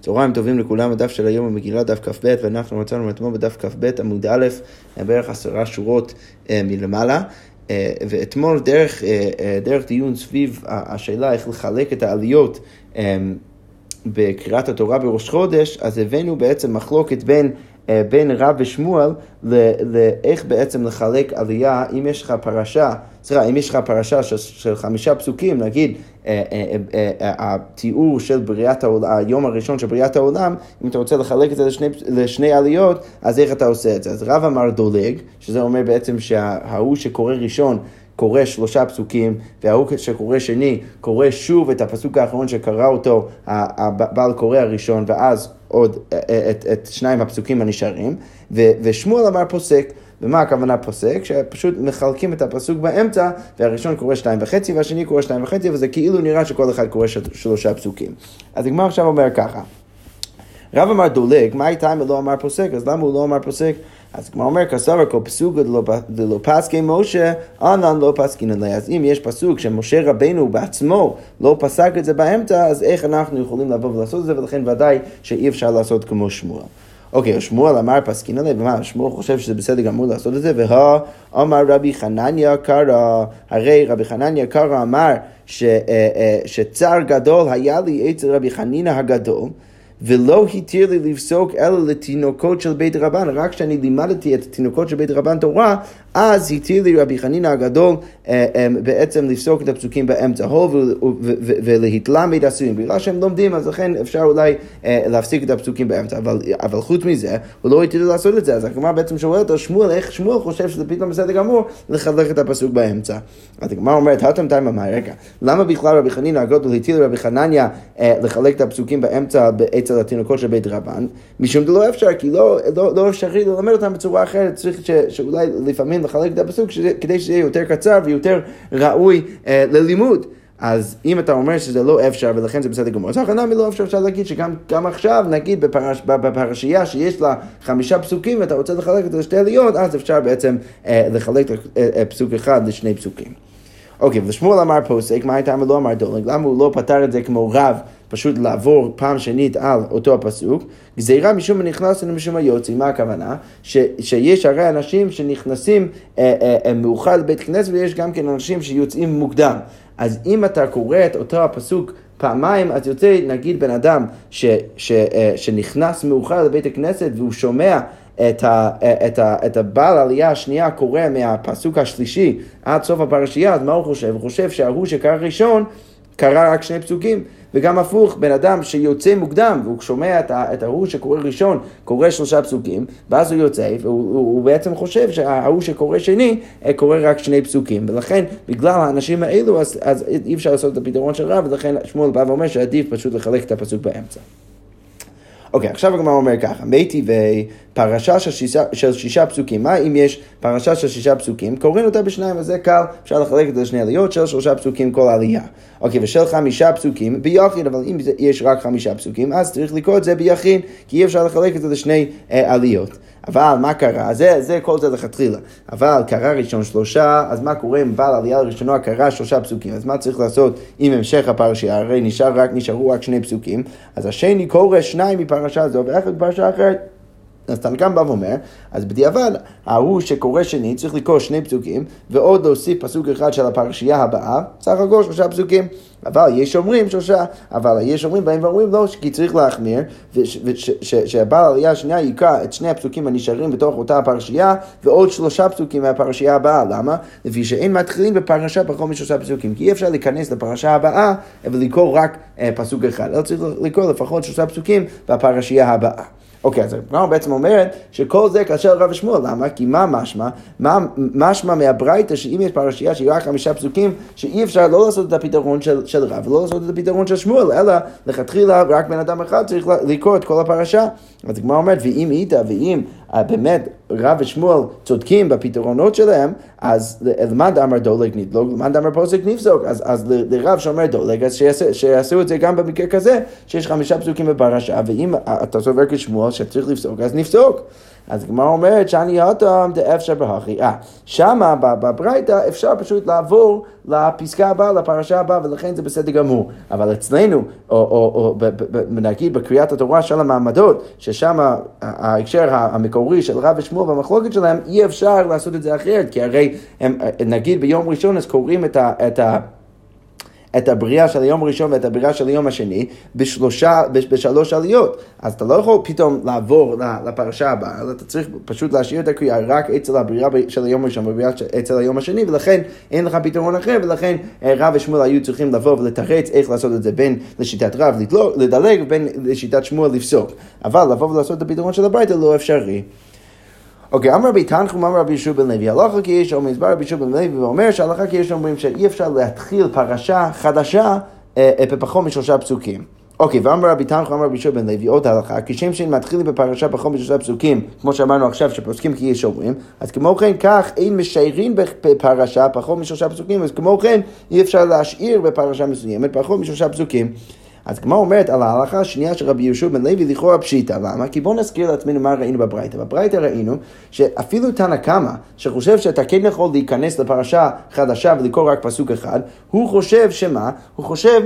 צהריים טובים לכולם, הדף של היום במגילה דף כ"ב, ואנחנו מצאנו אתמול בדף כ"ב עמוד א', בערך עשרה שורות אה, מלמעלה. אה, ואתמול דרך, אה, דרך דיון סביב השאלה איך לחלק את העליות בקריאת התורה בראש חודש, אז הבאנו בעצם מחלוקת בין אה, בין רב ושמואל לאיך בעצם לחלק עלייה, אם יש לך פרשה, סליחה, אם יש לך פרשה של, חמישה פסוקים, נגיד אה, אה, התיאור של בריאת העולם, היום הראשון של בריאת העולם, אם אתה רוצה לחלק את זה לשני, לשני עליות, אז איך אתה עושה את זה? אז רב אמר דולג, שזה אומר בעצם שההוא שקורא ראשון קורא שלושה פסוקים, וההוא שקורא שני קורא שוב את הפסוק האחרון שקרא אותו הבעל קורא הראשון, ואז עוד אה, אה, את, את שניים הפסוקים הנשארים, ושמואל אמר פוסק. ומה הכוונה פוסק? שפשוט מחלקים את הפסוק באמצע, והראשון קורא שתיים וחצי והשני קורא שתיים וחצי, וזה כאילו נראה שכל אחד קורא שלושה פסוקים. אז הגמר עכשיו אומר ככה, רב אמר דולג, מה הייתה אם הוא לא אמר פוסק? אז למה הוא לא אמר פוסק? אז כמו אומר, כסבר כל פסוק דלא פסקי משה, אנן לא פסקין עליה. אז אם יש פסוק שמשה רבנו בעצמו לא פסק את זה באמצע, אז איך אנחנו יכולים לבוא ולעשות את זה, ולכן ודאי שאי אפשר לעשות כמו שמואל. אוקיי, שמואל אמר פסקין עליה, ומה, שמואל חושב שזה בסדר גמור לעשות את זה, והא אמר רבי חנניה קרא, הרי רבי חנניה קרא אמר ש, אה, אה, שצער גדול היה לי אצל רבי חנינא הגדול, ולא התיר לי לפסוק אלא לתינוקות של בית רבן, רק כשאני לימדתי את התינוקות של בית רבן תורה, אז התיר לי רבי חנינא הגדול אה, אה, בעצם לפסוק את הפסוקים באמצע הול ולהתלמד עשויים. בגלל שהם לומדים, אז לכן אפשר אולי אה, להפסיק את הפסוקים באמצע, אבל, אבל חוץ מזה, הוא לא התיר לעשות את זה. אז הגמרא בעצם שואלת על שמואל, איך שמואל חושב שזה פתאום בסדר גמור לחלק את הפסוק באמצע. אז הגמרא אומרת, הטם תיים אמר, רגע, למה בכלל רבי חנינא הגדול התיר לרבי חנניה לחלק את הפסוקים באמצע אצל התינוקות של בית רבן? משום דלא אפשר, כי לא, לא, לא אפשרי ללמד אותם בצורה אחרת, צריך ש, שאולי לפעמים לחלק את הפסוק שזה, כדי שזה יהיה יותר קצר ויותר ראוי אה, ללימוד. אז אם אתה אומר שזה לא אפשר ולכן זה בסדר גמור, אז הכנמי לא אפשר, אפשר להגיד שגם עכשיו, נגיד בפרש, בפרשייה שיש לה חמישה פסוקים ואתה רוצה לחלק את זה לשתי עליות, אז אפשר בעצם אה, לחלק אה, פסוק אחד לשני פסוקים. אוקיי, ושמואל אמר פוסק, מה הייתה לא אמר דולג? למה הוא לא פתר את זה כמו רב, פשוט לעבור פעם שנית על אותו הפסוק? גזירה משום הנכנס ומשום היוצא, מה הכוונה? ש, שיש הרי אנשים שנכנסים אה, אה, אה, מאוחר לבית כנסת ויש גם כן אנשים שיוצאים מוקדם. אז אם אתה קורא את אותו הפסוק פעמיים, אז יוצא נגיד בן אדם ש, ש, אה, שנכנס מאוחר לבית הכנסת והוא שומע את, ה, את, ה, את הבעל העלייה השנייה קורא מהפסוק השלישי עד סוף הפרשייה, אז מה הוא חושב? הוא חושב שההוא שקרא ראשון קרא רק שני פסוקים. וגם הפוך, בן אדם שיוצא מוקדם והוא שומע את ההוא שקורא ראשון, קורא שלושה פסוקים, ואז הוא יוצא, והוא הוא בעצם חושב שההוא שקורא שני, אה, קורא רק שני פסוקים. ולכן, בגלל האנשים האלו, אז, אז אי אפשר לעשות את הפתרון של רב, ולכן שמואל בא ואומר שעדיף פשוט לחלק את הפסוק באמצע. אוקיי, עכשיו הגמרא אומר ככה, מי טבעי פרשה של שישה, של שישה פסוקים, מה אם יש פרשה של שישה פסוקים, קוראים אותה בשניים, וזה קל, אפשר לחלק את זה לשני עליות של שלושה פסוקים כל עלייה. אוקיי, ושל חמישה פסוקים ביחיד, אבל אם יש רק חמישה פסוקים, אז צריך לקרוא את זה ביחיד, כי אי אפשר לחלק את זה לשני אה, עליות. אבל מה קרה? זה, זה כל זה לכתחילה. אבל קרה ראשון שלושה, אז מה קורה אם בעל עלייה לראשונה קרה שלושה פסוקים? אז מה צריך לעשות עם המשך הפרשייה? הרי נשאר רק, נשארו רק שני פסוקים. אז השני קורא שניים מפרשה זו ואחד מפרשה אחרת. אז תנקם בא ואומר, אז בדיעבד, ההוא שקורא שני צריך לקרוא שני פסוקים, ועוד להוסיף פסוק אחד של הפרשייה הבאה, סך הכל שלושה פסוקים. אבל יש אומרים שלושה, אבל יש אומרים באים ואומרים לא, כי צריך להחמיר, ושהבעל העלייה השנייה יקרא את שני הפסוקים הנשארים בתוך אותה פרשייה, ועוד שלושה פסוקים מהפרשייה הבאה. למה? לפי שאין מתחילים בפרשה פחות משלושה פסוקים, כי אי אפשר להיכנס לפרשה הבאה ולקרוא רק אה, פסוק אחד, אלא צריך לקרוא לפחות שלושה פסוקים בפרשייה הבאה. אוקיי, אז הגמרא בעצם אומרת שכל זה כאשר רב ושמואל, למה? כי מה משמע? מה משמע מהברייתא שאם יש פרשייה שהיא רק חמישה פסוקים, שאי אפשר לא לעשות את הפתרון של, של רב ולא לעשות את הפתרון של שמואל, אלא לכתחילה רק בן אדם אחד צריך לקרוא את כל הפרשה. אז הגמרא אומרת, ואם איתה, ואם באמת רב ושמואל צודקים בפתרונות שלהם, אז למד אמר דולג נדלוג, למד אמר פוסק נפסוק, אז, אז לרב שאומר דולג, אז שיעשה, שיעשו את זה גם במקרה כזה, שיש חמישה פסוקים בפרשה, ואם אתה סובר כשמואל שצריך לפסוק, אז נפסוק. אז הגמרא אומרת שאני אוטם דאפשר בהכי. אה, שמה בברייתא אפשר פשוט לעבור לפסקה הבאה, לפרשה הבאה, ולכן זה בסדר גמור. אבל אצלנו, או, או, או נגיד בקריאת התורה של המעמדות, ששם ההקשר המקורי של רב ושמואל במחלוקת שלהם, אי אפשר לעשות את זה אחרת, כי הרי הם, נגיד ביום ראשון אז קוראים את ה... את ה את הבריאה של היום הראשון ואת הבריאה של היום השני בשלושה, בשלוש עליות. אז אתה לא יכול פתאום לעבור לפרשה הבאה, אלא אתה צריך פשוט להשאיר את הקריאה רק אצל הבריאה של היום הראשון ובריאה אצל היום השני, ולכן אין לך פתרון אחר, ולכן אה, רב ושמואל היו צריכים לבוא ולתרץ איך לעשות את זה בין לשיטת רב לדלג ובין לשיטת שמואל לפסוק. אבל לבוא ולעשות את הפתרון של הברייתא לא אפשרי. אוקיי, אמר רבי תנחום, אמר רבי ישוע בן לוי, הלכה כי יש אומרים, הסבר רבי ישוע בן לוי ואומר שהלכה כי יש אומרים שאי אפשר להתחיל פרשה חדשה אה, אה, בפחות משלושה פסוקים. אוקיי, ואמר רבי תנחום, אמר רבי ישוע בן לוי, עוד הלכה, כשם שהם מתחילים בפרשה פחות משלושה פסוקים, כמו שאמרנו עכשיו, שפוסקים כי יש אומרים, אז כמו כן כך אין משיירים בפרשה פחות משלושה פסוקים, אז כמו כן אי אפשר להשאיר בפרשה מסוימת פחות משלושה פסוקים. אז כמו אומרת על ההלכה השנייה של רבי יהושע בן לוי לכאורה פשיטה, למה? כי בואו נזכיר לעצמנו מה ראינו בברייתא. בברייתא ראינו שאפילו תנא קמא, שחושב שאתה כן יכול להיכנס לפרשה חדשה ולקרוא רק פסוק אחד, הוא חושב שמה? הוא חושב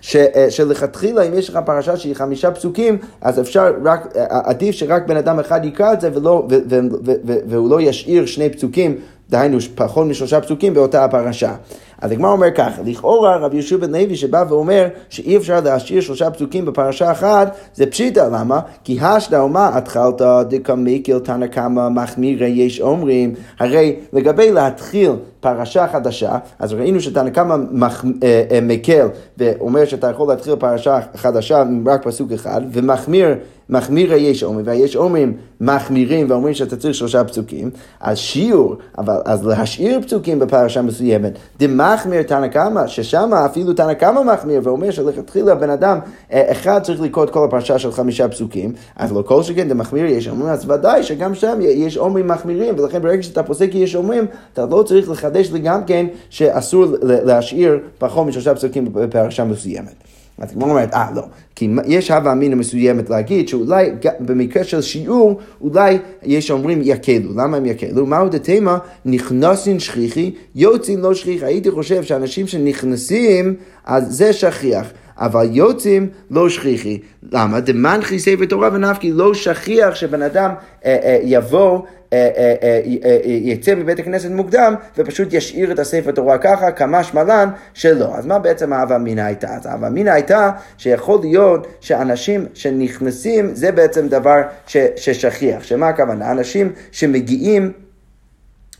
ש, אה, שלכתחילה אם יש לך פרשה שהיא חמישה פסוקים, אז אפשר רק, אה, עדיף שרק בן אדם אחד יקרא את זה ולא, ו, ו, ו, ו, והוא לא ישאיר שני פסוקים, דהיינו פחות משלושה פסוקים באותה הפרשה. אז הגמרא אומר ככה, לכאורה רבי יהושע בן לוי שבא ואומר שאי אפשר להשאיר שלושה פסוקים בפרשה אחת, זה פשיטה, למה? כי השדה ומה התחלת דקמיקיל תנא קמא מחמירי יש אומרים, הרי לגבי להתחיל פרשה חדשה, אז ראינו שתנא קמא מח... אה, אה, מקל ואומר שאתה יכול להתחיל פרשה חדשה עם רק פסוק אחד, ומחמיר מחמיר היש אומרים, והיש אומרים מחמירים ואומרים שאתה צריך שלושה פסוקים, אז שיעור, אבל אז להשאיר פסוקים בפרשה מסוימת, דמחמיר תנא קמא, ששם אפילו תנא קמא מחמיר ואומר שלכתחילה בן אדם אה, אחד צריך לקרוא את כל הפרשה של חמישה פסוקים, אז לא כל שכן דמחמיר יש אומרים, אז ודאי שגם שם יש אומרים מחמירים, ולכן ברגע שאתה פוסק יש אומרים, אתה לא צריך לחדש לי גם כן שאסור להשאיר פחות משלושה פסוקים בפרשה מסוימת. אז כמו אומרת, אה, לא, כי יש הווה אמינא מסוימת להגיד שאולי במקרה של שיעור, אולי יש אומרים יקלו. למה הם יקלו? מהו דתימה? נכנסין שכיחי, יוצאים לא שכיחי. הייתי חושב שאנשים שנכנסים, אז זה שכיח. אבל יוצאים לא שכיחי. למה? דמנחי ספר תורה ונפקי לא שכיח שבן אדם אה, אה, יבוא אה, אה, אה, יצא מבית הכנסת מוקדם ופשוט ישאיר את הספר תורה ככה, כמה שמלן שלא. אז מה בעצם האהבה אמינא הייתה? אז האהבה אמינא הייתה שיכול להיות שאנשים שנכנסים זה בעצם דבר ש, ששכיח. שמה הכוונה? אנשים שמגיעים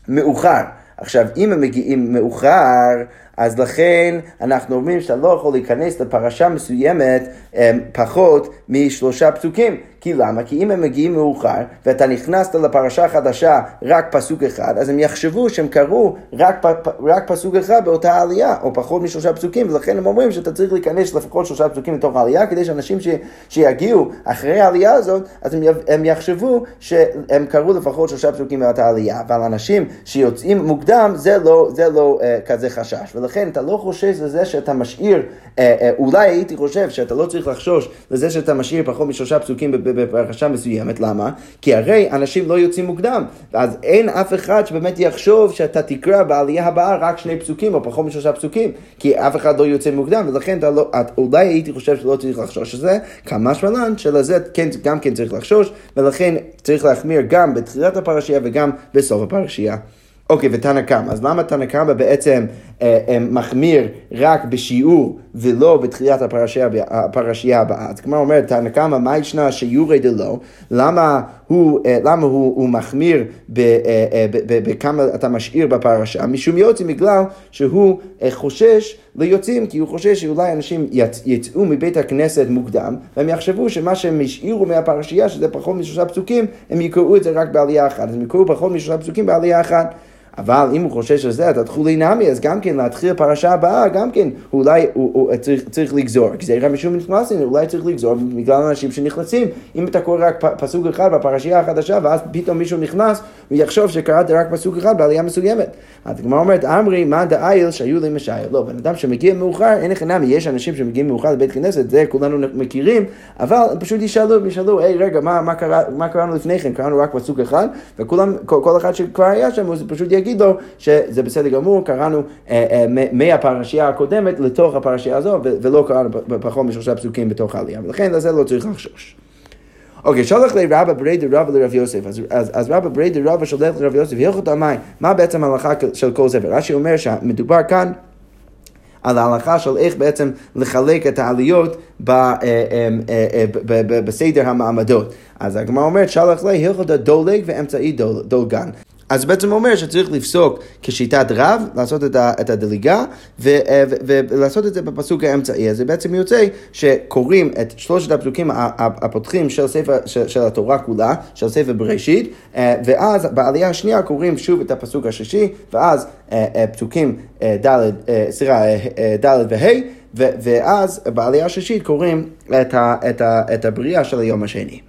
מאוחר. עכשיו, אם הם מגיעים מאוחר, אז לכן אנחנו אומרים שאתה לא יכול להיכנס לפרשה מסוימת פחות משלושה פסוקים. כי למה? כי אם הם מגיעים מאוחר ואתה נכנסת לפרשה חדשה רק פסוק אחד, אז הם יחשבו שהם קראו רק, רק פסוק אחד באותה עלייה, או פחות משלושה פסוקים, ולכן הם אומרים שאתה צריך להיכנס לפחות שלושה פסוקים לתוך העלייה, כדי שאנשים ש, שיגיעו אחרי העלייה הזאת, אז הם, הם יחשבו שהם קראו לפחות שלושה פסוקים באותה עלייה, אבל אנשים שיוצאים מוקדם, זה לא, זה לא uh, כזה חשש, ולכן אתה לא חושש לזה שאתה משאיר, uh, uh, אולי הייתי חושב שאתה לא צריך לחשוש לזה שאתה משאיר פחות משלושה פסוקים בפרשה מסוימת, למה? כי הרי אנשים לא יוצאים מוקדם, אז אין אף אחד שבאמת יחשוב שאתה תקרא בעלייה הבאה רק שני פסוקים או פחות משלושה פסוקים, כי אף אחד לא יוצא מוקדם, ולכן אתה לא, את, אולי הייתי חושב שלא צריך לחשוש לזה, כמה שמלן שלזה כן, גם כן צריך לחשוש, ולכן צריך להחמיר גם בתחילת הפרשייה וגם בסוף הפרשייה. אוקיי, ותנא קמא. אז למה תנא קמא בעצם מחמיר רק בשיעור ולא בתחילת הפרשייה, הפרשייה הבאה? אז כמו אומרת, תנא קמא, מה ישנה שיעורי דלא? למה הוא, אה, למה הוא, הוא מחמיר אה, אה, בכמה אתה משאיר בפרשה? משום יוצאים בגלל שהוא אה, חושש ליוצאים, כי הוא חושש שאולי אנשים יצ, יצאו מבית הכנסת מוקדם, והם יחשבו שמה שהם השאירו מהפרשייה, שזה פחות משלושה פסוקים, הם יקראו את זה רק בעלייה אחת. אז הם יקראו פחות משלושה פסוקים בעלייה אחת. אבל אם הוא חושש על זה, תתחולי נמי, אז גם כן להתחיל פרשה הבאה, גם כן, אולי הוא, הוא, הוא צריך, צריך לגזור. גזירה משום נכנסים, אולי צריך לגזור בגלל אנשים שנכנסים. אם אתה קורא רק פסוק אחד בפרשייה החדשה, ואז פתאום מישהו נכנס, הוא יחשוב שקראת רק פסוק אחד בעלייה מסוימת. אז הגמרא אומרת, אמרי, מה דאיל שהיו לי משייל. לא, בן אדם שמגיע מאוחר, אין לך נמי, יש אנשים שמגיעים מאוחר לבית כנסת, זה כולנו מכירים, אבל פשוט ישאלו, ישאלו, היי, רגע, מה, מה, קרה, מה קראנו לפני כן? קראנו רק פסוק אחד, וכולם, כל, כל אחד שכבר היה שם, הוא פשוט יגיד לו שזה בסדר גמור, קראנו אה, אה, מהפרשייה הקודמת לתוך הפרשייה הזו, ולא קראנו פחות משלושה פסוקים בתוך העלייה, ולכן לזה לא צריך לחשוש. אוקיי, שלח לרבא ברי דרבא לרב יוסף, אז, אז, אז רבא ברי דרבא שולח לרב יוסף, הלכות המים, מה בעצם ההלכה של כל ספר? רש"י אומר שמדובר כאן על ההלכה של איך בעצם לחלק את העליות אה, בסדר המעמדות. אז הגמרא אומרת, שלח לי הלכות הדולג ואמצעי דולגן. אז בעצם אומר שצריך לפסוק כשיטת רב, לעשות את, ה, את הדליגה, אה, ו, ו, ולעשות את זה בפסוק האמצעי. אז זה בעצם יוצא שקוראים את שלושת הפסוקים הפותחים של, ספר, של, של התורה כולה, של ספר בראשית, אה, ואז בעלייה השנייה קוראים שוב את הפסוק השלישי, ואז אה, פסוקים ד', סליחה, ד' וה', ואז בעלייה השלישית קוראים את, ה, את, ה, את הבריאה של היום השני.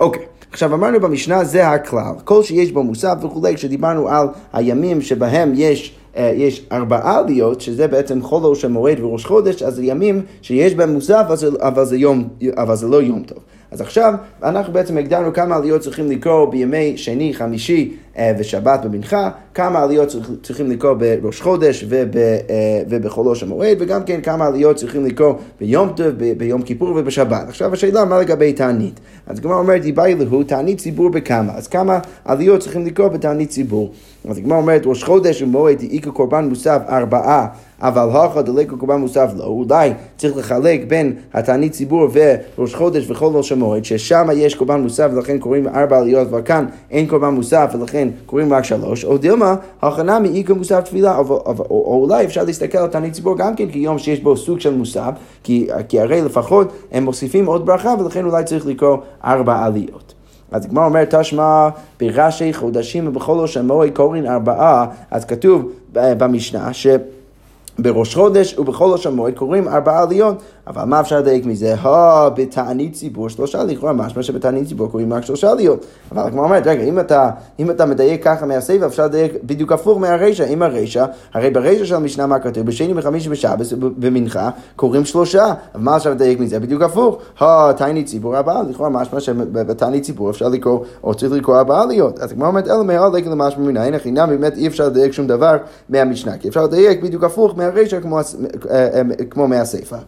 אוקיי. עכשיו אמרנו במשנה זה הכלל, כל שיש בו מוסף וכולי, כשדיברנו על הימים שבהם יש אה, יש ארבעה עליות, שזה בעצם חולו של מועד וראש חודש, אז זה ימים שיש בהם מוסף, אבל זה, יום, אבל זה לא יום טוב. אז עכשיו אנחנו בעצם הגדרנו כמה עליות צריכים לקרוא בימי שני, חמישי ושבת במנחה, כמה עליות צריכים לקרוא בראש חודש וב, אה, ובחולו של מועד, וגם כן כמה עליות צריכים לקרוא ביום טוב, ביום כיפור ובשבת. עכשיו השאלה מה לגבי תענית. אז הגמרא אומרת, דיבאי להו תענית ציבור בכמה. אז כמה עליות צריכים לקרוא בתענית ציבור. אז הגמרא אומרת, ראש חודש ומועד איכא קורבן מוסף ארבעה. אבל הכה דלקו קורבן מוסף לא, אולי צריך לחלק בין התענית ציבור וראש חודש וכל ראש המועד, ששם יש קורבן מוסף ולכן קוראים ארבע עליות, אבל כאן אין קורבן מוסף ולכן קוראים רק שלוש, או דילמה, הכנה מאיכא מוסף תפילה, או, או, או, או אולי אפשר להסתכל על תענית ציבור גם כן כיום שיש בו סוג של מוסף, כי, כי הרי לפחות הם מוסיפים עוד ברכה ולכן אולי צריך לקרוא ארבע עליות. אז הגמרא אומרת, תשמע בראשי חודשים ובכל ראש המועד קוראים ארבעה, אז כתוב במשנה ש... בראש חודש ובכל ראש המועד קוראים ארבעה עליות, אבל מה אפשר לדייק מזה? הו, בתענית ציבור שלושה לכאורה, משמע שבתענית ציבור קוראים רק שלושה עליות. אבל כמו אומרת, רגע, אם אתה, אם אתה מדייק ככה מהסבב, אפשר לדייק בדיוק הפוך מהרישא. אם הרישא, הרי ברישא של המשנה מה כתוב? בשני, בחמישי, בשבת, במנחה, קוראים שלושה. אבל מה אפשר לדייק מזה? בדיוק הפוך. הו, תענית ציבור ארבעה, לכאורה משמע שבתענית ציבור אפשר לקרוא, או צריך לקרוא ארבעה עליות. אז כמו אומרת, אלא מהלך למשמע מנין, חינם באמת אי אפשר לדייק שום דבר מהמשנה, כי אפשר לדייק בדיוק הפוך מהרישא כמו, אה, אה, כמו מהסיפא.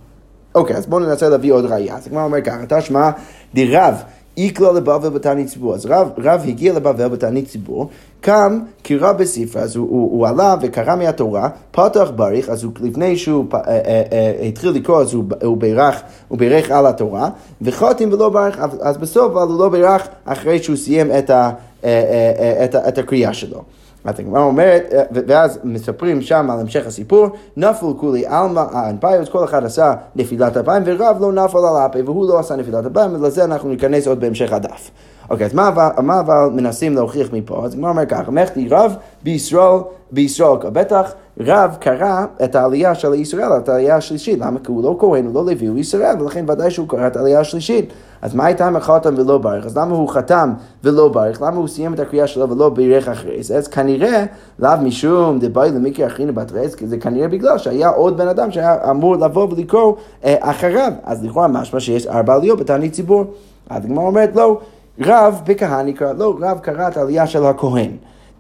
אוקיי, אז בואו ננסה להביא עוד ראייה. אז הגמרא אומר ככה, תשמע, דרב איקלו לבבל בתענית ציבור. אז רב, רב הגיע לבבל בתענית ציבור, קם, קרא בספרה, אז הוא, הוא, הוא עלה וקרא מהתורה, פתח בריך, אז הוא, לפני שהוא אה, אה, אה, התחיל לקרוא, אז הוא, הוא, בירך, הוא בירך על התורה, וחותם ולא ברך, אז בסוף אבל הוא לא בירך אחרי שהוא סיים את, ה, אה, אה, אה, את, את הקריאה שלו. אז הגמרא אומרת, אה, ואז מספרים שם על המשך הסיפור, נפל כולי עלמא האנפיוס, כל אחד עשה נפילת אפיים, ורב לא נפל על האפה, והוא לא עשה נפילת אפיים, ולזה אנחנו ניכנס עוד בהמשך הדף. אוקיי, אז מה, מה אבל מנסים להוכיח מפה? אז הגמרא אומר ככה, מחתי רב בישראל, בישראל, בטח רב קרא את העלייה של ישראל, את העלייה השלישית, למה? כי הוא לא כהן, הוא לא לוי, הוא ישראל, ולכן ודאי שהוא קרא את העלייה השלישית. אז מה הייתה מחתם ולא ברך? אז למה הוא חתם ולא ברך? למה הוא סיים את הקריאה שלו ולא בירך אחרי זה? אז כנראה, לאו משום דבאי למיקי אחינו בת כי זה כנראה בגלל שהיה עוד בן אדם שהיה אמור לבוא ולקרוא אה, אחריו. אז לכאורה משמע שיש ארבע עליות בתענית ציבור. אז הגמרא אומרת, לא, רב בכהני קרא, לא, רב קרא את העלייה של הכהן.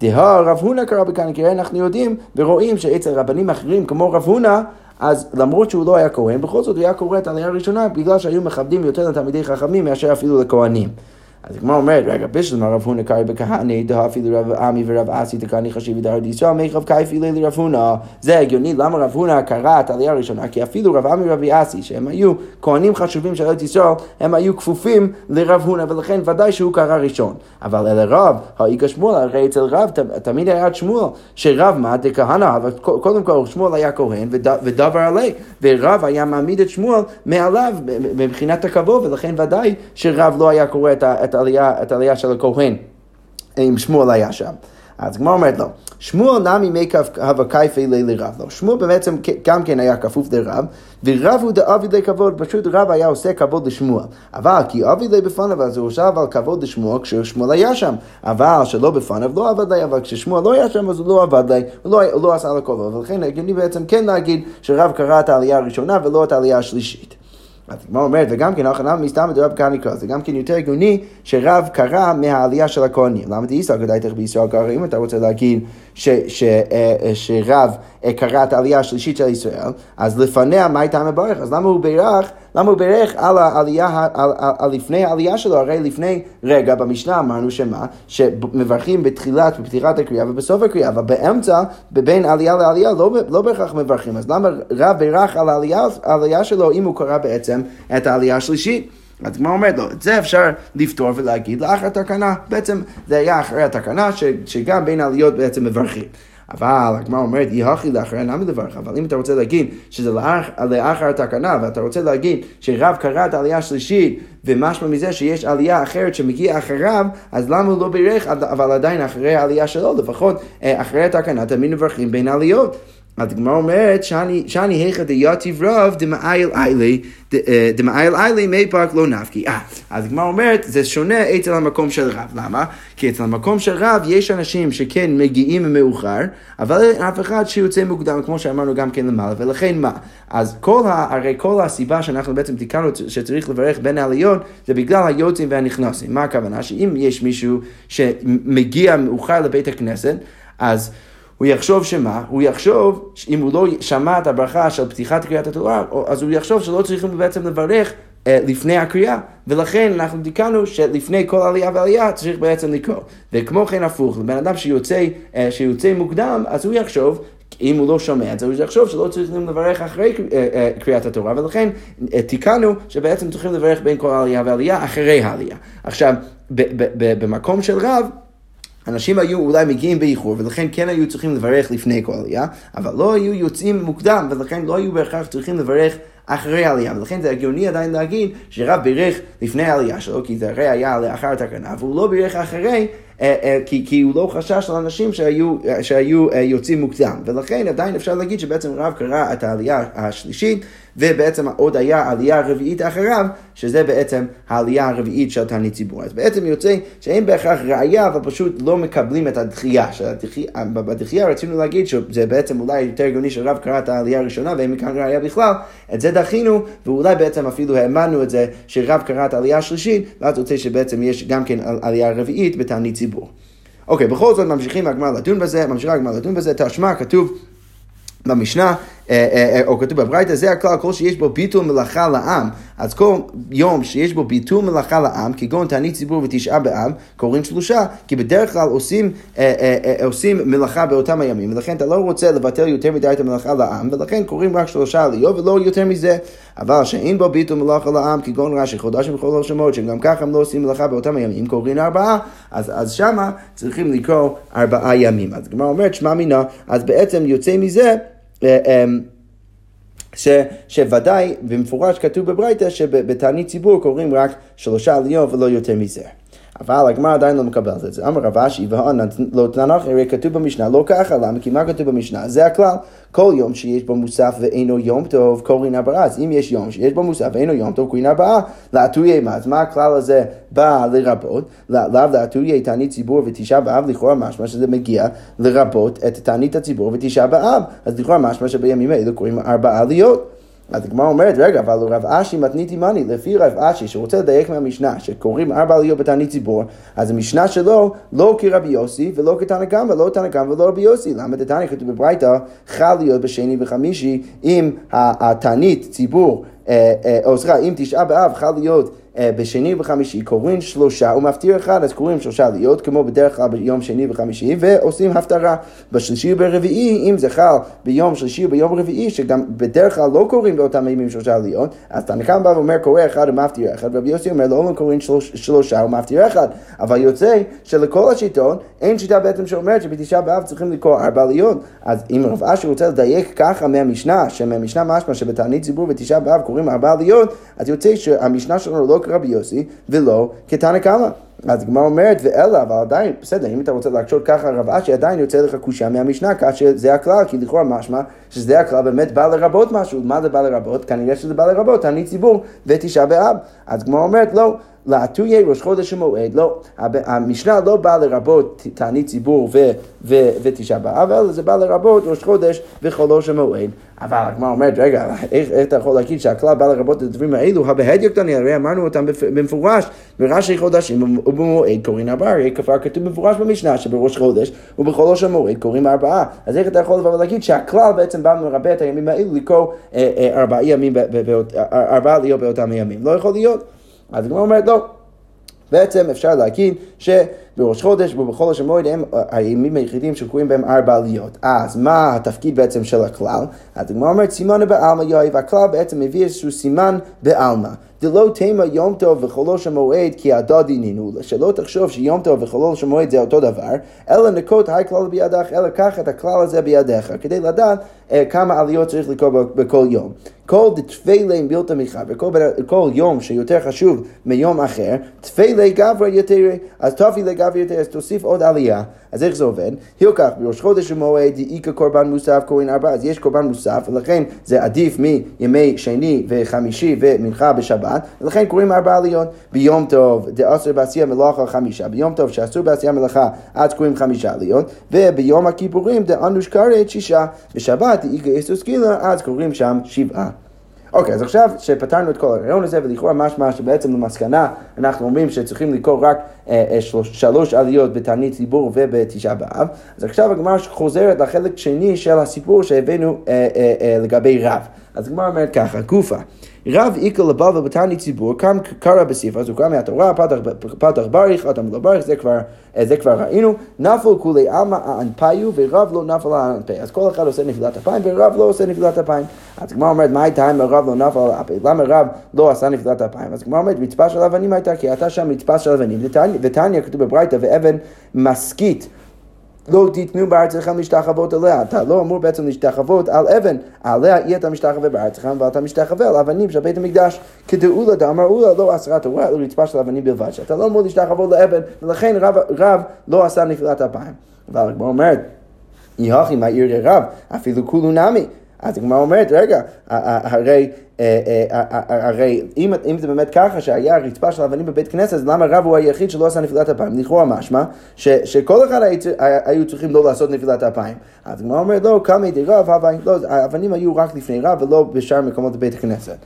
דהה רב הונא קרא בכהן, כי אנחנו יודעים ורואים שאצל רבנים אחרים כמו רב הונא, אז למרות שהוא לא היה כהן, בכל זאת הוא היה קורא את העלייה הראשונה בגלל שהיו מכבדים יותר לתלמידי חכמים מאשר אפילו לכהנים. אז הגמרא אומרת, רגע, בשלמה רב הונא קרעי בכהני, דהה אפילו רב עמי ורב אסי תקני חשיבי דהר דישראל, מי רב קייפי לילי רב הונא. זה הגיוני, למה רב הונא קרא את העלייה הראשונה? כי אפילו רב עמי ורבי אסי, שהם היו כהנים חשובים של ארץ ישראל, הם היו כפופים לרב הונא, ולכן ודאי שהוא קרא ראשון. אבל אל הרב, האיכא שמואל, הרי אצל רב תמיד היה שמואל, שרב מה דכהנא, אבל קודם כל שמואל היה כהן ודבר עלי, ורב היה מעמיד את שמואל מעליו מבחינת הכבוד, ולכן ודאי שרב לא היה קורא את העלייה, את העלייה של הכהן, אם שמואל היה שם. אז הגמרא אומרת לו, שמואל נמי מי הווה קייפי לי לרב. לא, שמואל בעצם גם כן היה כפוף לרב, ורב הוא דאביד לכבוד, פשוט רב היה עושה כבוד לשמואל. אבל כי אביד לי בפניו, אז הוא עושה אבל כבוד לשמואל כששמואל היה שם. אבל שלא בפניו לא עבד לי, אבל כששמואל לא היה שם, אז הוא לא עבד לי, הוא לא, לא עשה לו כבוד. ולכן הגיוני בעצם כן להגיד שרב קרא את העלייה הראשונה ולא את העלייה השלישית. אז הגמרא אומרת, וגם כן, הכנה מסתם מדרב קניקה, זה גם כן יותר הגיוני שרב קרא מהעלייה של הכהנים. למה תהיסה כדאי תך בישראל קרא, אם אתה רוצה להגיד ש, אה, שרב אה, קרא את העלייה השלישית של ישראל, אז לפניה מה הייתה מברך? אז למה הוא בירך? למה הוא בירך על העלייה, על, על, על לפני העלייה שלו? הרי לפני רגע במשנה אמרנו שמה? שמברכים בתחילת, בפתיחת הקריאה ובסוף הקריאה, אבל באמצע, בין עלייה לעלייה, לא, לא בהכרח מברכים. אז למה רב בירך על העלייה, העלייה שלו אם הוא קרא בעצם את העלייה השלישית? אז כמו אומרת לו, את זה אפשר לפתור ולהגיד לאחר תקנה. בעצם זה היה אחרי התקנה ש, שגם בין העליות בעצם מברכים. אבל הגמרא אומרת, יהכי לאחר למה לברך? אבל אם אתה רוצה להגיד שזה לאח, לאחר התקנה, ואתה רוצה להגיד שרב קרא את העלייה השלישית, ומשמע מזה שיש עלייה אחרת שמגיעה אחריו, אז למה הוא לא בירך, אבל עדיין אחרי העלייה שלו, לפחות אה, אחרי התקנה תמיד מברכים בין העליות. אז הגמרא אומרת, שאני היכא דיתיב רב דמאייל איילי, אה, דמאייל איילי מי פרק לא נפקי. אה, אז הגמרא אומרת, זה שונה אצל המקום של רב. למה? כי אצל המקום של רב יש אנשים שכן מגיעים מאוחר, אבל אין אף אחד שיוצא מוקדם, כמו שאמרנו גם כן למעלה, ולכן מה? אז כל ה, הרי כל הסיבה שאנחנו בעצם תיקנו שצריך לברך בין העליות, זה בגלל היוצאים והנכנסים. מה הכוונה? שאם יש מישהו שמגיע מאוחר לבית הכנסת, אז... הוא יחשוב שמה? הוא יחשוב, אם הוא לא שמע את הברכה של פתיחת קריאת התורה, אז הוא יחשוב שלא צריכים בעצם לברך אה, לפני הקריאה, ולכן אנחנו תיקנו שלפני כל עלייה ועלייה צריך בעצם לקרוא. וכמו כן הפוך, לבן אדם שיוצא, אה, שיוצא מוקדם, אז הוא יחשוב אם הוא לא שומע את זה, הוא יחשוב שלא צריכים לברך אחרי אה, קריאת התורה, ולכן תיקנו שבעצם צריכים לברך בין כל עלייה ועלייה אחרי העלייה. עכשיו, במקום של רב, אנשים היו אולי מגיעים באיחור, ולכן כן היו צריכים לברך לפני כל עלייה, אבל לא היו יוצאים מוקדם, ולכן לא היו בהכרח צריכים לברך אחרי העלייה, ולכן זה הגיוני עדיין להגיד שרב בירך לפני העלייה שלו, כי זה הרי היה לאחר התקנה, והוא לא בירך אחרי, אה, אה, כי, כי הוא לא חשש לאנשים שהיו, שהיו אה, יוצאים מוקדם, ולכן עדיין אפשר להגיד שבעצם רב קרא את העלייה השלישית. ובעצם עוד היה עלייה רביעית אחריו, שזה בעצם העלייה הרביעית של תענית ציבור. אז בעצם יוצא שאין בהכרח ראייה, אבל פשוט לא מקבלים את הדחייה. בדחייה רצינו להגיד שזה בעצם אולי יותר הגיוני שרב קרא את העלייה הראשונה ואין מכאן ראייה בכלל, את זה דחינו, ואולי בעצם אפילו האמנו את זה שרב קרא את העלייה השלישית, ואז יוצא שבעצם יש גם כן עלייה רביעית בתענית ציבור. אוקיי, בכל זאת ממשיכים הגמרא לדון בזה, ממשיכה הגמרא לדון בזה, תשמע, כתוב במשנה, או כתוב בברייתא, זה הכלל, כל שיש בו ביטול מלאכה לעם. אז כל יום שיש בו ביטול מלאכה לעם, כגון תענית ציבור ותשעה באב, קוראים שלושה, כי בדרך כלל עושים, עושים מלאכה באותם הימים, ולכן אתה לא רוצה לבטל יותר מדי את המלאכה לעם, ולכן קוראים רק שלושה עליות ולא יותר מזה. אבל שאין בו ביטול מלאכה לעם, כגון רש"י, חודשים וכל השמות, שגם ככה הם לא עושים מלאכה באותם הימים, קוראים ארבעה, אז, אז שמה צריכים לקרוא ארבעה ימים. אז הגמרא אומרת, שמע מינה, אז בעצם יוצא מזה אה, ש, שוודאי במפורש כתוב בברייתא שבתענית ציבור קוראים רק שלושה עליות ולא יותר מזה. אבל הגמרא עדיין לא מקבלת את זה. אמר רב אשי והון לא תנ"ך, הרי כתוב במשנה לא ככה, למה? כי מה כתוב במשנה? זה הכלל. כל יום שיש בו מוסף ואינו יום טוב, קוראים ארבעה. אז אם יש יום שיש בו מוסף ואינו יום טוב, קוראים ארבעה. לעטויי מה? אז מה הכלל הזה בא לרבות? לאו לעטויי תענית ציבור ותשעה באב, לכאורה משמע שזה מגיע לרבות את תענית הציבור ותשעה באב. אז לכאורה משמע שבימים האלו קוראים ארבעה עליות. אז הגמרא אומרת, רגע, אבל רב אשי מתנית עמני, לפי רב אשי, שרוצה לדייק מהמשנה, שקוראים ארבע עליות בתענית ציבור, אז המשנה שלו לא כרבי יוסי ולא כתנא קמא, לא תנא קמא ולא רבי יוסי. למה דתניא כתוב בברייתא, חל להיות בשני וחמישי, אם התענית ציבור, אה, אה, או סליחה, אם תשעה באב חל להיות בשני וחמישי קוראים שלושה ומפטיר אחד, אז קוראים שלושה עליות, כמו בדרך כלל ביום שני וחמישי, ועושים הפטרה. בשלישי וברביעי, אם זה חל ביום שלישי וביום רביעי, שגם בדרך כלל לא קוראים באותם ימים שלושה עליות, אז תנקם בא ואומר קורא אחד ומפטיר אחד, רבי יוסי אומר לא קוראים שלוש, שלושה ומפטיר אחד, אבל יוצא שלכל השיטות אין שיטה בעצם שאומרת שבתשעה באב צריכים לקרוא ארבע עליות. אז אם רב אשר רוצה לדייק ככה מהמשנה, שמהמשנה משמע שבתענית ציבור בתשעה באב קוראים ארבע עליות, אז יוצא שהמשנה שלנו לא כרבי יוסי ולא כתנא קמא. אז הגמרא אומרת, ואלא, אבל עדיין, בסדר, אם אתה רוצה להקשות ככה רב אשי, עדיין יוצא לך קושייה מהמשנה, כאשר זה הכלל, כי לכאורה משמע שזה הכלל באמת בא לרבות משהו. מה זה בא לרבות? כנראה שזה בא לרבות, תענית ציבור ותשעה באב. אז הגמרא אומרת, לא. לעטויי ראש חודש המועד, לא, המשנה לא באה לרבות תענית ציבור ותשעה באב, אלא זה בא לרבות ראש חודש וחולוש המועד. אבל הגמרא אומרת, רגע, איך, אתה יכול להגיד שהכלל בא לרבות את הדברים האלו? הבהדיוק קטני, הרי אמרנו אותם במפורש, בראשי חודשים ובמועד קוראים ארבעה, הרי כבר כתוב במפורש במשנה שבראש חודש ובחולוש המועד קוראים ארבעה. אז איך אתה יכול לבוא ולהגיד שהכלל בעצם בא מרבה את הימים האלו לקרוא אה, אה, ארבעה ימים, ארבעה להיות באותם הימים? לא יכול להיות. אז הגמרא אומרת לא. בעצם אפשר להגיד שבראש חודש ובחודש המועד הם הימים היחידים שקוראים בהם ארבע עליות. אז מה התפקיד בעצם של הכלל? אז הגמרא אומרת סימנו בעלמא יואי, והכלל בעצם מביא איזשהו סימן בעלמא. דלא תימא יום טוב וחולוש המועד כי הדודי נינו, שלא תחשוב שיום טוב וחולוש המועד זה אותו דבר, אלא נקוט היי כלל בידך, אלא קח את הכלל הזה בידיך, כדי לדעת אה, כמה עליות צריך לקרוא בכל יום. כל דתפילי מילתא מיכה, וכל יום שיותר חשוב מיום אחר, תפילי גברא יותר, אז תפילי גברא יותר, אז תוסיף עוד עלייה. אז איך זה עובד? הילקח בראש חודש ומועד, איכא קורבן מוסף קוראים ארבע, אז יש קורבן מוסף, ולכן זה עדיף מימי שני וחמישי ומנחה בשבת, ולכן קוראים ארבע עליות. ביום טוב, דאסר בעשייה מלאכה חמישה, ביום טוב שאסור בעשייה מלאכה, אז קוראים חמישה עליות, וביום הכיפורים דאנוש כרת שישה, בשבת איכא איסוס גילה, אז קוראים שם שבעה. אוקיי, אז עכשיו שפתרנו את כל הרעיון הזה, ולכאורה משמע שבעצם למסקנה אנחנו אומרים שצריכים לקרוא רק אה, אה, שלוש, שלוש עליות בתענית ציבור ובתשעה באב, אז עכשיו הגמרא חוזרת לחלק שני של הסיפור שהבאנו אה, אה, אה, לגבי רב. אז הגמרא אומרת ככה, גופה. רב איקל לבבא בתענית ציבור, קם קרא בספר, אז הוא קם מהתורה, פתח, בריך, אדם לא בריך, זה כבר, אה, זה כבר ראינו, נפל כולי עלמא האנפיו ורב לא נפל האנפי. אז כל אחד עושה נפילת אפיים ורב לא עושה נפילת אפיים. אז הגמרא אומרת, מה הייתה אם הרב לא נפל על האפי? למה רב לא עשה נפילת אפיים? אז הגמרא אומרת, מצפה של אבנים הייתה, כי הייתה שם מצפה של אבנים, ותניא כתוב בברייתא, ואבן מסכית. לא תיתנו בארצכם להשתחוות עליה. אתה לא אמור בעצם להשתחוות על אבן, עליה אי אתה משתחווה בארצכם ואתה משתחווה על אבנים של בית המקדש. כדאולה דאמר אולה לא אסרה תורה אלא רצפה של אבנים בלבד, שאתה לא אמור להשתחוות לאבן, ולכן רב, רב לא עשה נפילת אפיים. אבל הגמרא אומרת, יהכי מה עיר רב, אפילו כולו נמי. אז הגמרא אומרת, רגע, הרי הרי אם, אם זה באמת ככה שהיה רצפה של אבנים בבית כנסת, אז למה רב הוא היחיד שלא עשה נפילת אפיים? לכאורה משמע שכל אחד היו צריכים לא לעשות נפילת אפיים. אז הגמרא אומרת, לא, קמא דרב, לא, האבנים היו רק לפני רב ולא בשאר מקומות בבית הכנסת.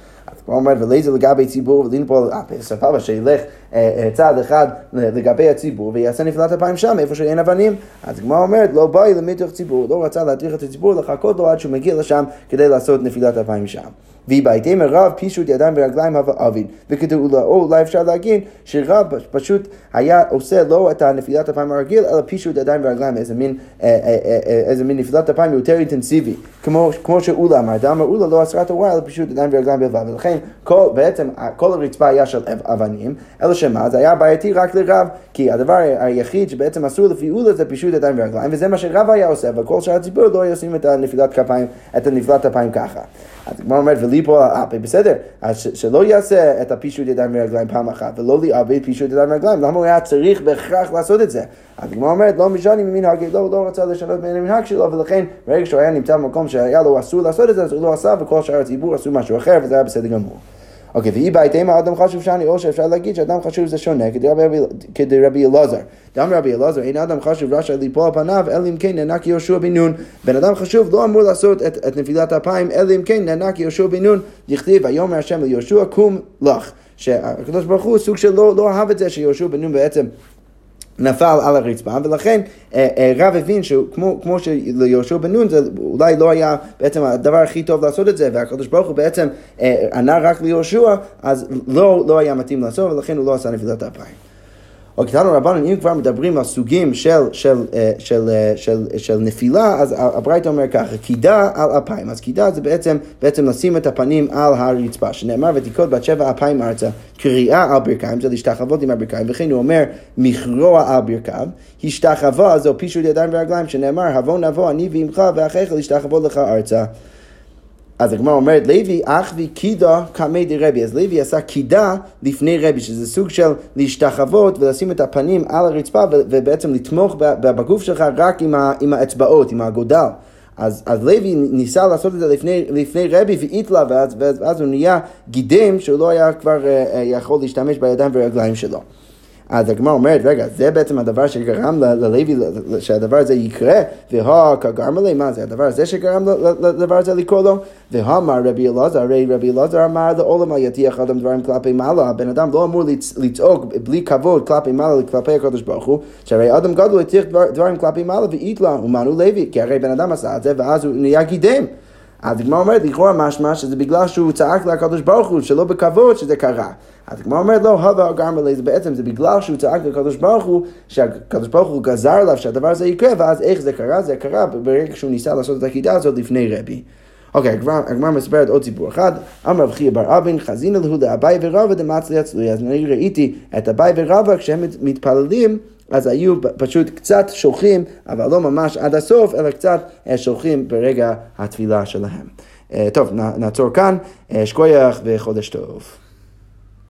הגמרא אומרת, ולאיזה לגבי ציבור, ולין פה, סבבה, שילך צעד אחד לגבי הציבור ויעשה נפילת אפיים שם, איפה שאין אבנים. אז הגמרא אומרת, לא באי למתוך ציבור, לא רצה להטריח את הציבור, לחכות לו עד שהוא מגיע לשם כדי לעשות נפילת אפיים שם. והיא בהתאם רב פישוט ידיים ורגליים הווה אבין. וכתוב או אולי אפשר להגיד שרב פשוט היה עושה לא את הנפילת הפעם הרגיל, אלא פישוט ידיים ורגליים, איזה מין, אה, אה, אה, איזה מין נפילת הפעם יותר אינטנסיבי. כמו, כמו שאולה אמר, דאמר אולה לא אסרה תורה, אלא פישוט ידיים ורגליים בלבד. ולכן כל, בעצם כל הרצפה היה של אבנים, אלא שמה, זה היה בעייתי רק לרב, כי הדבר היחיד שבעצם אסור לפי אולה זה פישוט ידיים ורגליים, וזה מה שרב היה עושה, וכל שאר הציבור לא היו עושים את הנפילת כפיים, את הנפילת הפעם ככה. אז הגמרא אומרת, וליפול על אפי, בסדר, אז שלא יעשה את הפישוט ידיים ורגליים פעם אחת, ולא ליאבד פישוט ידיים ורגליים, למה הוא היה צריך בהכרח לעשות את זה? אז הגמרא אומרת, לא משנה ממנהגי, לא, לא רצה לשנות בין המנהג שלו, ולכן ברגע שהוא היה נמצא במקום שהיה לו אסור לעשות את זה, אז הוא לא עשה, וכל שאר הציבור עשו משהו אחר, וזה היה בסדר גמור. אוקיי, ואי בהתאמה אדם חשוב שאני, או שאפשר להגיד שאדם חשוב זה שונה, כדי רבי אלעזר. דם רבי אלעזר, אין אדם חשוב רשאי ליפול על פניו, אלא אם כן נענק יהושע בן נון. בן אדם חשוב לא אמור לעשות את, את נפילת אפיים, אלא אם כן נענק יהושע בן נון, דכתיב, ויאמר השם ליהושע, קום לך. שהקדוש ברוך הוא סוג של לא, לא אהב את זה שיהושע בן נון בעצם נפל על הרצפה, ולכן אה, אה, רב הבין שכמו שליהושע בן נון זה אולי לא היה בעצם הדבר הכי טוב לעשות את זה, והקדוש ברוך הוא בעצם אה, ענה רק ליהושע, אז לא, לא היה מתאים לעשות, ולכן הוא לא עשה נפילת אפיים. או קטנו רבנו, אם כבר מדברים על סוגים של, של, של, של, של, של נפילה, אז הברייתא אומר ככה, קידה על אפיים. אז קידה זה בעצם, בעצם לשים את הפנים על הרצפה, שנאמר ותיקות בת שבע אפיים ארצה, קריאה על ברכיים, זה להשתחוות עם הברכיים, וכן הוא אומר מכרוע על ברכיו, השתחווה זו פישוט ידיים ורגליים, שנאמר הבוא נבוא אני ועמך ואחיך להשתחוות לך ארצה. אז הגמרא אומרת, לוי אחבי קידה קמי דרבי. אז לוי עשה קידה לפני רבי, שזה סוג של להשתחוות ולשים את הפנים על הרצפה ובעצם לתמוך בגוף שלך רק עם, ה, עם האצבעות, עם האגודל. אז, אז לוי ניסה לעשות את זה לפני, לפני רבי ואיתלה, ואז, ואז, הוא נהיה גידם שהוא לא היה כבר uh, יכול להשתמש בידיים ורגליים שלו. אז הגמרא אומרת, רגע, זה בעצם הדבר שגרם ללוי שהדבר הזה יקרה, והא כגרם לי, מה זה הדבר הזה שגרם לדבר הזה לקרוא לו? והאמר רבי אלעזר, הרי רבי אלעזר אמר לעולם על יטיח אדם דברים כלפי מעלה, הבן אדם לא אמור לצעוק בלי כבוד כלפי מעלה כלפי הקדוש ברוך הוא, שהרי אדם גדול יטיח דברים כלפי מעלה ואית לה, ומנו לוי, כי הרי בן אדם עשה את זה ואז הוא נהיה גידם. אז הגמרא אומרת, לכאורה משמע שזה בגלל שהוא צעק לקדוש ברוך הוא, שלא בכבוד שזה קרה. אז הגמרא אומרת, לא, הווה גרמה זה בעצם, זה בגלל שהוא צעק לקדוש ברוך הוא, שהקדוש ברוך הוא גזר עליו שהדבר הזה יקרה, ואז איך זה קרה? זה קרה ברגע שהוא ניסה לעשות את הקידה הזאת לפני רבי. אוקיי, הגמרא מספרת עוד סיפור אחד. אמר רב חייא בר אבין, חזינה להו לאביי ורבא דמצלי הצלוי. אז אני ראיתי את אביי ורבא כשהם מתפללים. אז היו פשוט קצת שולחים, אבל לא ממש עד הסוף, אלא קצת אה, שולחים ברגע התפילה שלהם. אה, טוב, נעצור כאן, אה, שקוייך וחודש טוב.